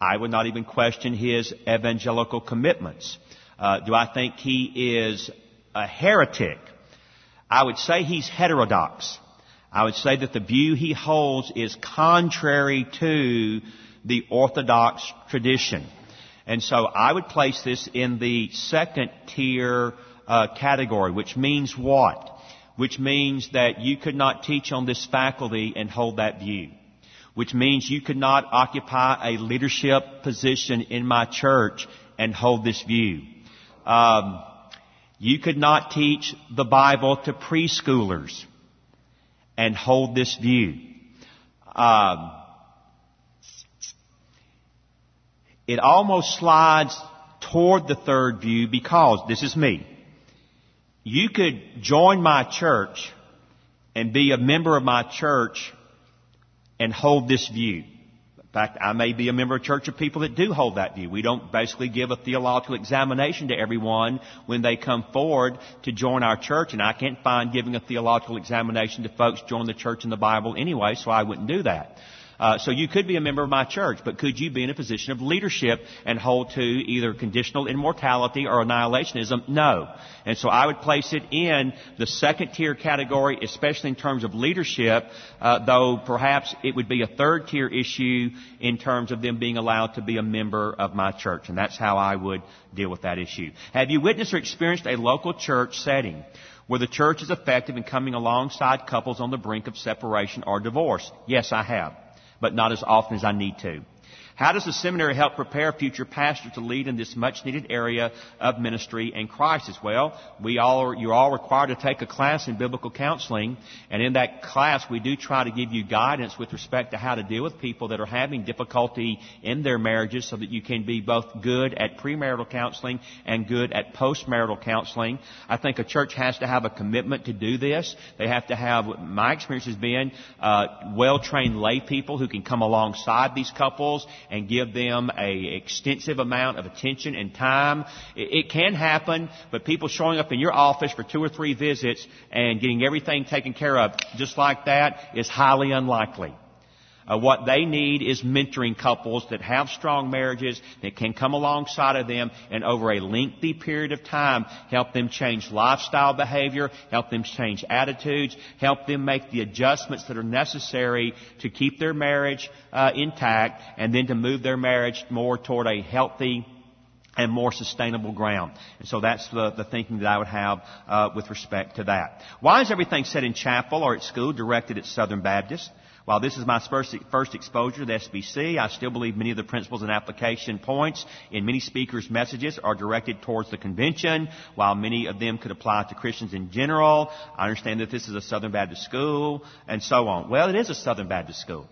I would not even question his evangelical commitments. Uh, do I think he is a heretic? I would say he's heterodox. I would say that the view he holds is contrary to the Orthodox tradition. And so I would place this in the second tier uh, category, which means what? Which means that you could not teach on this faculty and hold that view. Which means you could not occupy a leadership position in my church and hold this view. Um, you could not teach the Bible to preschoolers and hold this view. Um, it almost slides toward the third view because this is me. You could join my church and be a member of my church and hold this view. In fact, I may be a member of a church of people that do hold that view. We don't basically give a theological examination to everyone when they come forward to join our church, and I can't find giving a theological examination to folks join the church in the Bible anyway, so I wouldn't do that. Uh, so you could be a member of my church, but could you be in a position of leadership and hold to either conditional immortality or annihilationism? No. And so I would place it in the second tier category, especially in terms of leadership, uh, though perhaps it would be a third tier issue in terms of them being allowed to be a member of my church. And that's how I would deal with that issue. Have you witnessed or experienced a local church setting where the church is effective in coming alongside couples on the brink of separation or divorce? Yes, I have but not as often as I need to. How does the seminary help prepare future pastors to lead in this much needed area of ministry and crisis? Well, we all are, you're all required to take a class in biblical counseling, and in that class we do try to give you guidance with respect to how to deal with people that are having difficulty in their marriages so that you can be both good at premarital counseling and good at postmarital counseling. I think a church has to have a commitment to do this. They have to have, my experience has been, uh, well-trained lay people who can come alongside these couples and give them a extensive amount of attention and time. It, it can happen, but people showing up in your office for two or three visits and getting everything taken care of just like that is highly unlikely. Uh, what they need is mentoring couples that have strong marriages that can come alongside of them and over a lengthy period of time help them change lifestyle behavior, help them change attitudes, help them make the adjustments that are necessary to keep their marriage uh, intact and then to move their marriage more toward a healthy and more sustainable ground. And so that's the, the thinking that I would have uh, with respect to that. Why is everything said in chapel or at school directed at Southern Baptists? While this is my first, exposure to SBC, I still believe many of the principles and application points in many speakers' messages are directed towards the convention, while many of them could apply to Christians in general. I understand that this is a Southern Baptist school, and so on. Well, it is a Southern Baptist school.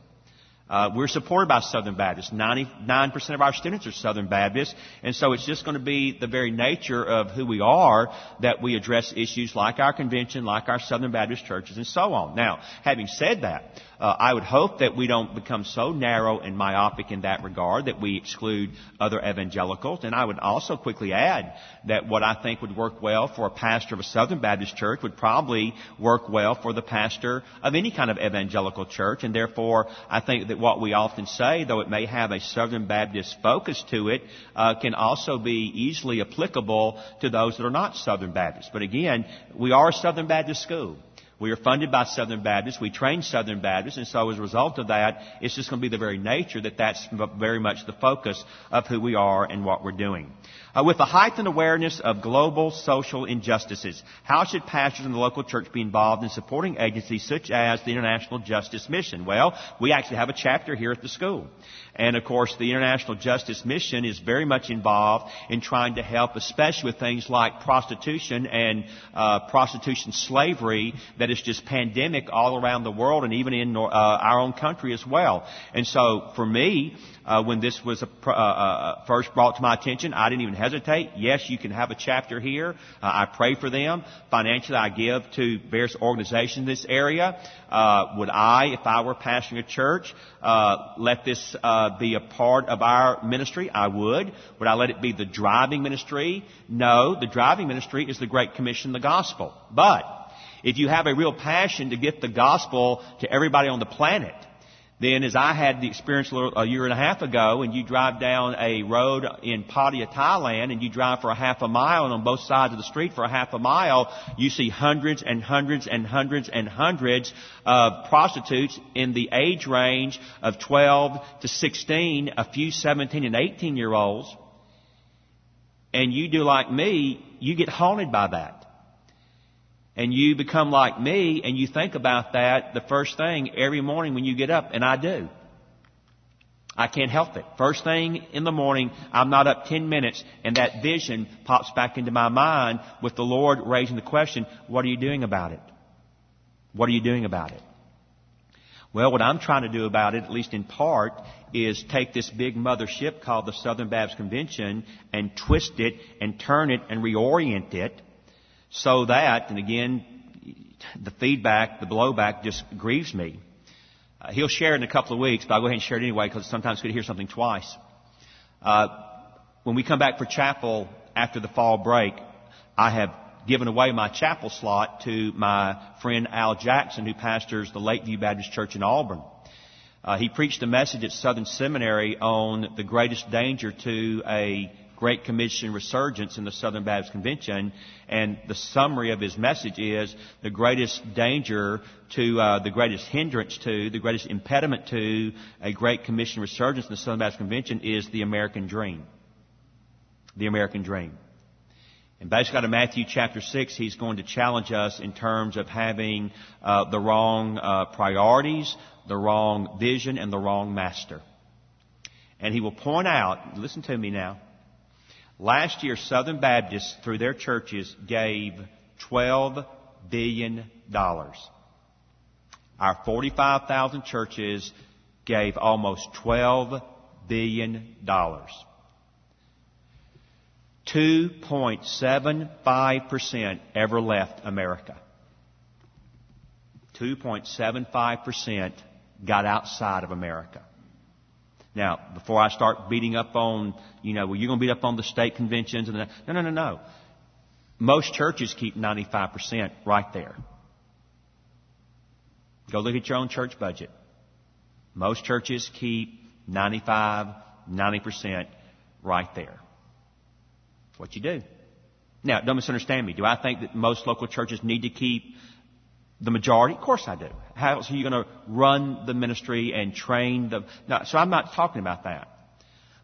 Uh, we're supported by Southern Baptists. 99% of our students are Southern Baptists. And so it's just going to be the very nature of who we are that we address issues like our convention, like our Southern Baptist churches, and so on. Now, having said that, uh, I would hope that we don't become so narrow and myopic in that regard that we exclude other evangelicals. And I would also quickly add that what I think would work well for a pastor of a Southern Baptist church would probably work well for the pastor of any kind of evangelical church. And therefore, I think that what we often say, though it may have a Southern Baptist focus to it, uh, can also be easily applicable to those that are not Southern Baptists. But again, we are a Southern Baptist school. We are funded by Southern Baptists. We train Southern Baptists. And so as a result of that, it's just going to be the very nature that that's very much the focus of who we are and what we're doing. Uh, with a heightened awareness of global social injustices, how should pastors in the local church be involved in supporting agencies such as the International Justice Mission? Well, we actually have a chapter here at the school. And of course, the International Justice Mission is very much involved in trying to help, especially with things like prostitution and uh, prostitution slavery that is just pandemic all around the world and even in uh, our own country as well. And so, for me, uh, when this was a, uh, uh, first brought to my attention, I didn't even hesitate. Yes, you can have a chapter here. Uh, I pray for them. Financially, I give to various organizations in this area. Uh, would I, if I were pastoring a church, uh, let this be a part of our ministry? I would. Would I let it be the driving ministry? No, the driving ministry is the Great Commission, the gospel. But if you have a real passion to get the gospel to everybody on the planet, then as I had the experience a year and a half ago, and you drive down a road in Pattaya, Thailand, and you drive for a half a mile, and on both sides of the street for a half a mile, you see hundreds and hundreds and hundreds and hundreds of prostitutes in the age range of 12 to 16, a few 17 and 18 year olds. And you do like me, you get haunted by that and you become like me and you think about that the first thing every morning when you get up, and I do. I can't help it. First thing in the morning, I'm not up 10 minutes and that vision pops back into my mind with the Lord raising the question, what are you doing about it? What are you doing about it? Well, what I'm trying to do about it, at least in part, is take this big mothership called the Southern Baptist Convention and twist it and turn it and reorient it so that, and again, the feedback, the blowback just grieves me. Uh, he'll share it in a couple of weeks, but I'll go ahead and share it anyway because sometimes to hear something twice. Uh, when we come back for chapel after the fall break, I have given away my chapel slot to my friend Al Jackson, who pastors the Lakeview Baptist Church in Auburn. Uh, he preached a message at Southern Seminary on the greatest danger to a Great Commission resurgence in the Southern Baptist Convention, and the summary of his message is the greatest danger to, uh, the greatest hindrance to, the greatest impediment to a Great Commission resurgence in the Southern Baptist Convention is the American dream. The American dream. And basically out of Matthew chapter 6, he's going to challenge us in terms of having uh, the wrong uh, priorities, the wrong vision, and the wrong master. And he will point out, listen to me now. Last year, Southern Baptists, through their churches, gave $12 billion. Our 45,000 churches gave almost $12 billion. 2.75% ever left America. 2.75% got outside of America. Now, before I start beating up on, you know, well, you're going to beat up on the state conventions and the, no, no, no, no. Most churches keep 95% right there. Go look at your own church budget. Most churches keep 95, 90% right there. What you do. Now, don't misunderstand me. Do I think that most local churches need to keep the majority? Of course I do. How else are you going to run the ministry and train the... So I'm not talking about that.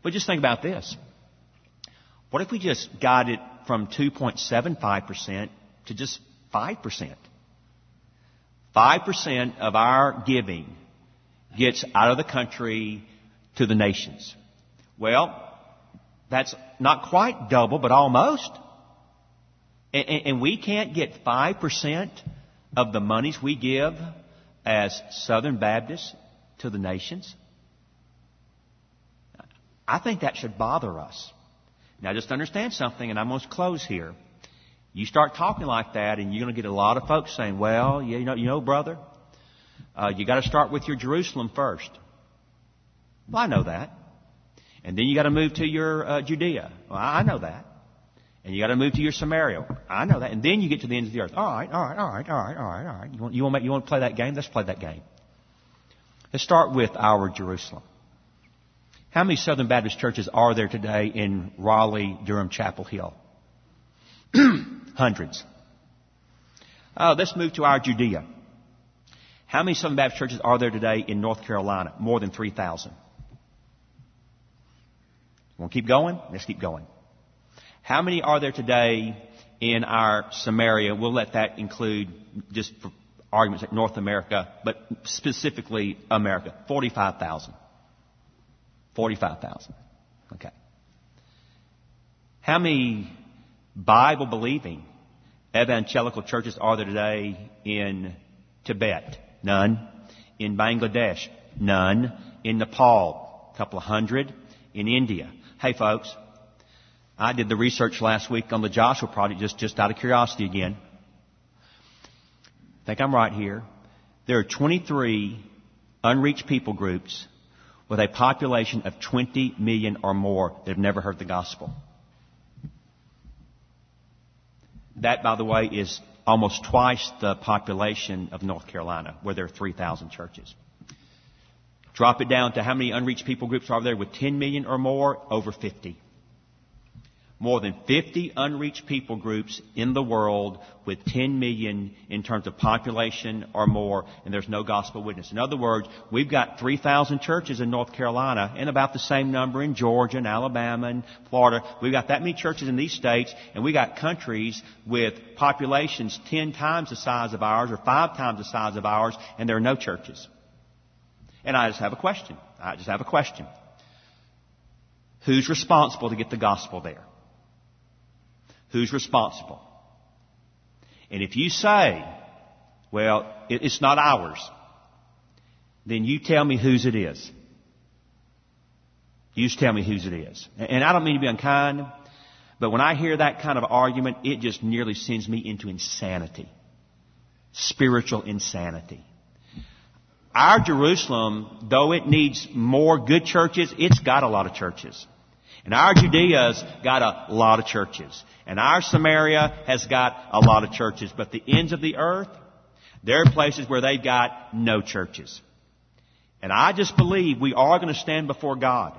But just think about this. What if we just got it from 2.75% to just 5%? 5% of our giving gets out of the country to the nations. Well, that's not quite double, but almost. And, and we can't get 5% of the monies we give as Southern Baptists to the nations. I think that should bother us. Now just understand something, and I'm going to close here. You start talking like that, and you're going to get a lot of folks saying, "Well, you know, you know, brother, uh, you got to start with your Jerusalem first. Well, I know that, and then you got to move to your uh, Judea. Well, I know that, and you got to move to your Samaria. I know that, and then you get to the ends of the earth. All right, all right, all right, all right, all right, all right. You want, you want, you want to play that game? Let's play that game. Let's start with our Jerusalem. How many Southern Baptist churches are there today in Raleigh, Durham, Chapel Hill? Hundreds. Uh, let's move to our Judea. How many Southern Baptist churches are there today in North Carolina? More than 3,000. Want to keep going? Let's keep going. How many are there today in our Samaria? We'll let that include just for arguments like North America, but specifically America. 45,000. 45,000. Okay. How many Bible believing evangelical churches are there today in Tibet? None. In Bangladesh? None. In Nepal? A couple of hundred. In India? Hey folks, I did the research last week on the Joshua Project just, just out of curiosity again. I think I'm right here. There are 23 unreached people groups with a population of 20 million or more that have never heard the gospel. That, by the way, is almost twice the population of North Carolina, where there are 3,000 churches. Drop it down to how many unreached people groups are there with 10 million or more? Over 50. More than 50 unreached people groups in the world with 10 million in terms of population or more, and there's no gospel witness. In other words, we've got 3,000 churches in North Carolina and about the same number in Georgia and Alabama and Florida. We've got that many churches in these states, and we got countries with populations 10 times the size of ours or 5 times the size of ours, and there are no churches. And I just have a question. I just have a question. Who's responsible to get the gospel there? Who's responsible? And if you say, well, it's not ours, then you tell me whose it is. You just tell me whose it is. And I don't mean to be unkind, but when I hear that kind of argument, it just nearly sends me into insanity. Spiritual insanity. Our Jerusalem, though it needs more good churches, it's got a lot of churches. And our Judea's got a lot of churches. And our Samaria has got a lot of churches. But the ends of the earth, there are places where they've got no churches. And I just believe we are going to stand before God.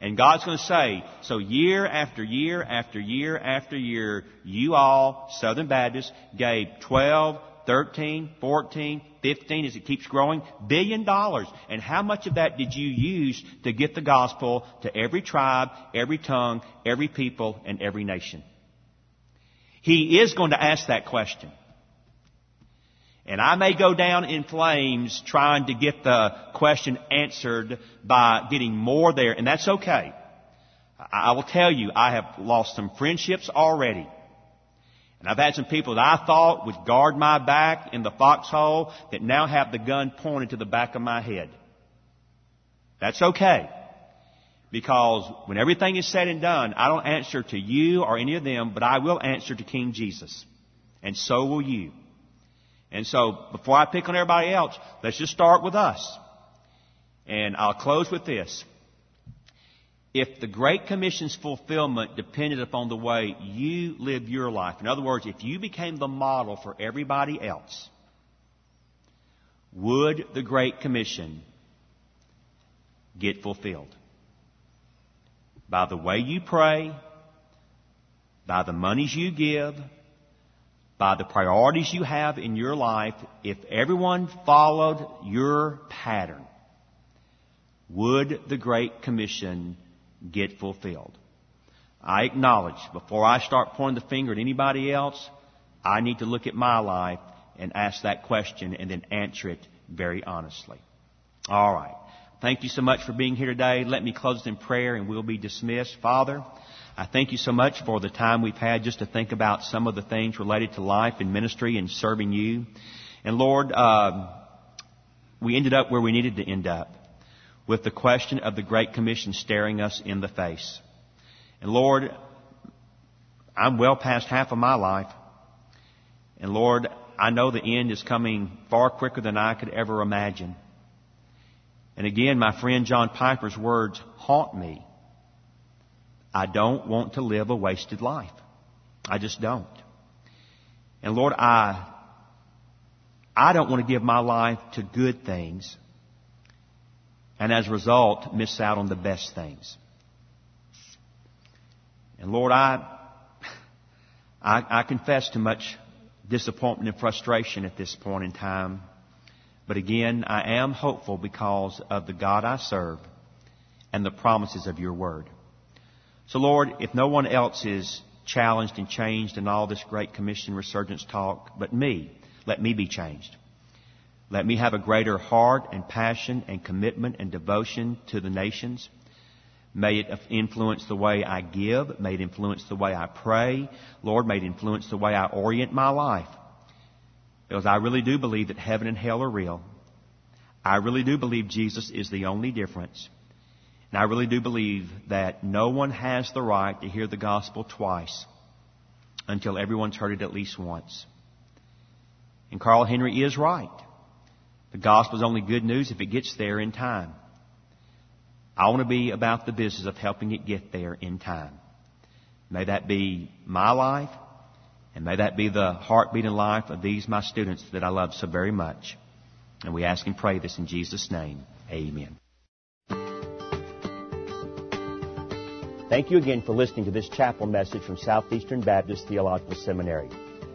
And God's going to say, so year after year after year after year, you all, Southern Baptists, gave 12, 13, 14, 15 as it keeps growing, billion dollars. And how much of that did you use to get the gospel to every tribe, every tongue, every people, and every nation? He is going to ask that question. And I may go down in flames trying to get the question answered by getting more there, and that's okay. I will tell you, I have lost some friendships already. And I've had some people that I thought would guard my back in the foxhole that now have the gun pointed to the back of my head. That's okay. Because when everything is said and done, I don't answer to you or any of them, but I will answer to King Jesus. And so will you. And so, before I pick on everybody else, let's just start with us. And I'll close with this if the Great Commission's fulfillment depended upon the way you live your life, in other words, if you became the model for everybody else, would the Great Commission get fulfilled? By the way you pray, by the monies you give, by the priorities you have in your life, if everyone followed your pattern, would the Great Commission get fulfilled. I acknowledge before I start pointing the finger at anybody else, I need to look at my life and ask that question and then answer it very honestly. All right. Thank you so much for being here today. Let me close in prayer and we'll be dismissed. Father, I thank you so much for the time we've had just to think about some of the things related to life and ministry and serving you. And Lord, uh, we ended up where we needed to end up with the question of the Great Commission staring us in the face. And Lord, I'm well past half of my life. And Lord, I know the end is coming far quicker than I could ever imagine. And again, my friend John Piper's words haunt me. I don't want to live a wasted life. I just don't. And Lord, I, I don't want to give my life to good things and as a result, miss out on the best things. And Lord, I, I, I confess to much disappointment and frustration at this point in time. But again, I am hopeful because of the God I serve and the promises of your word. So Lord, if no one else is challenged and changed in all this great commission resurgence talk but me, let me be changed. Let me have a greater heart and passion and commitment and devotion to the nations. May it influence the way I give. May it influence the way I pray. Lord, may it influence the way I orient my life. Because I really do believe that heaven and hell are real. I really do believe Jesus is the only difference. And I really do believe that no one has the right to hear the gospel twice until everyone's heard it at least once. And Carl Henry is right. The gospel is only good news if it gets there in time. I want to be about the business of helping it get there in time. May that be my life, and may that be the heartbeat and life of these my students that I love so very much. And we ask and pray this in Jesus' name. Amen. Thank you again for listening to this chapel message from Southeastern Baptist Theological Seminary.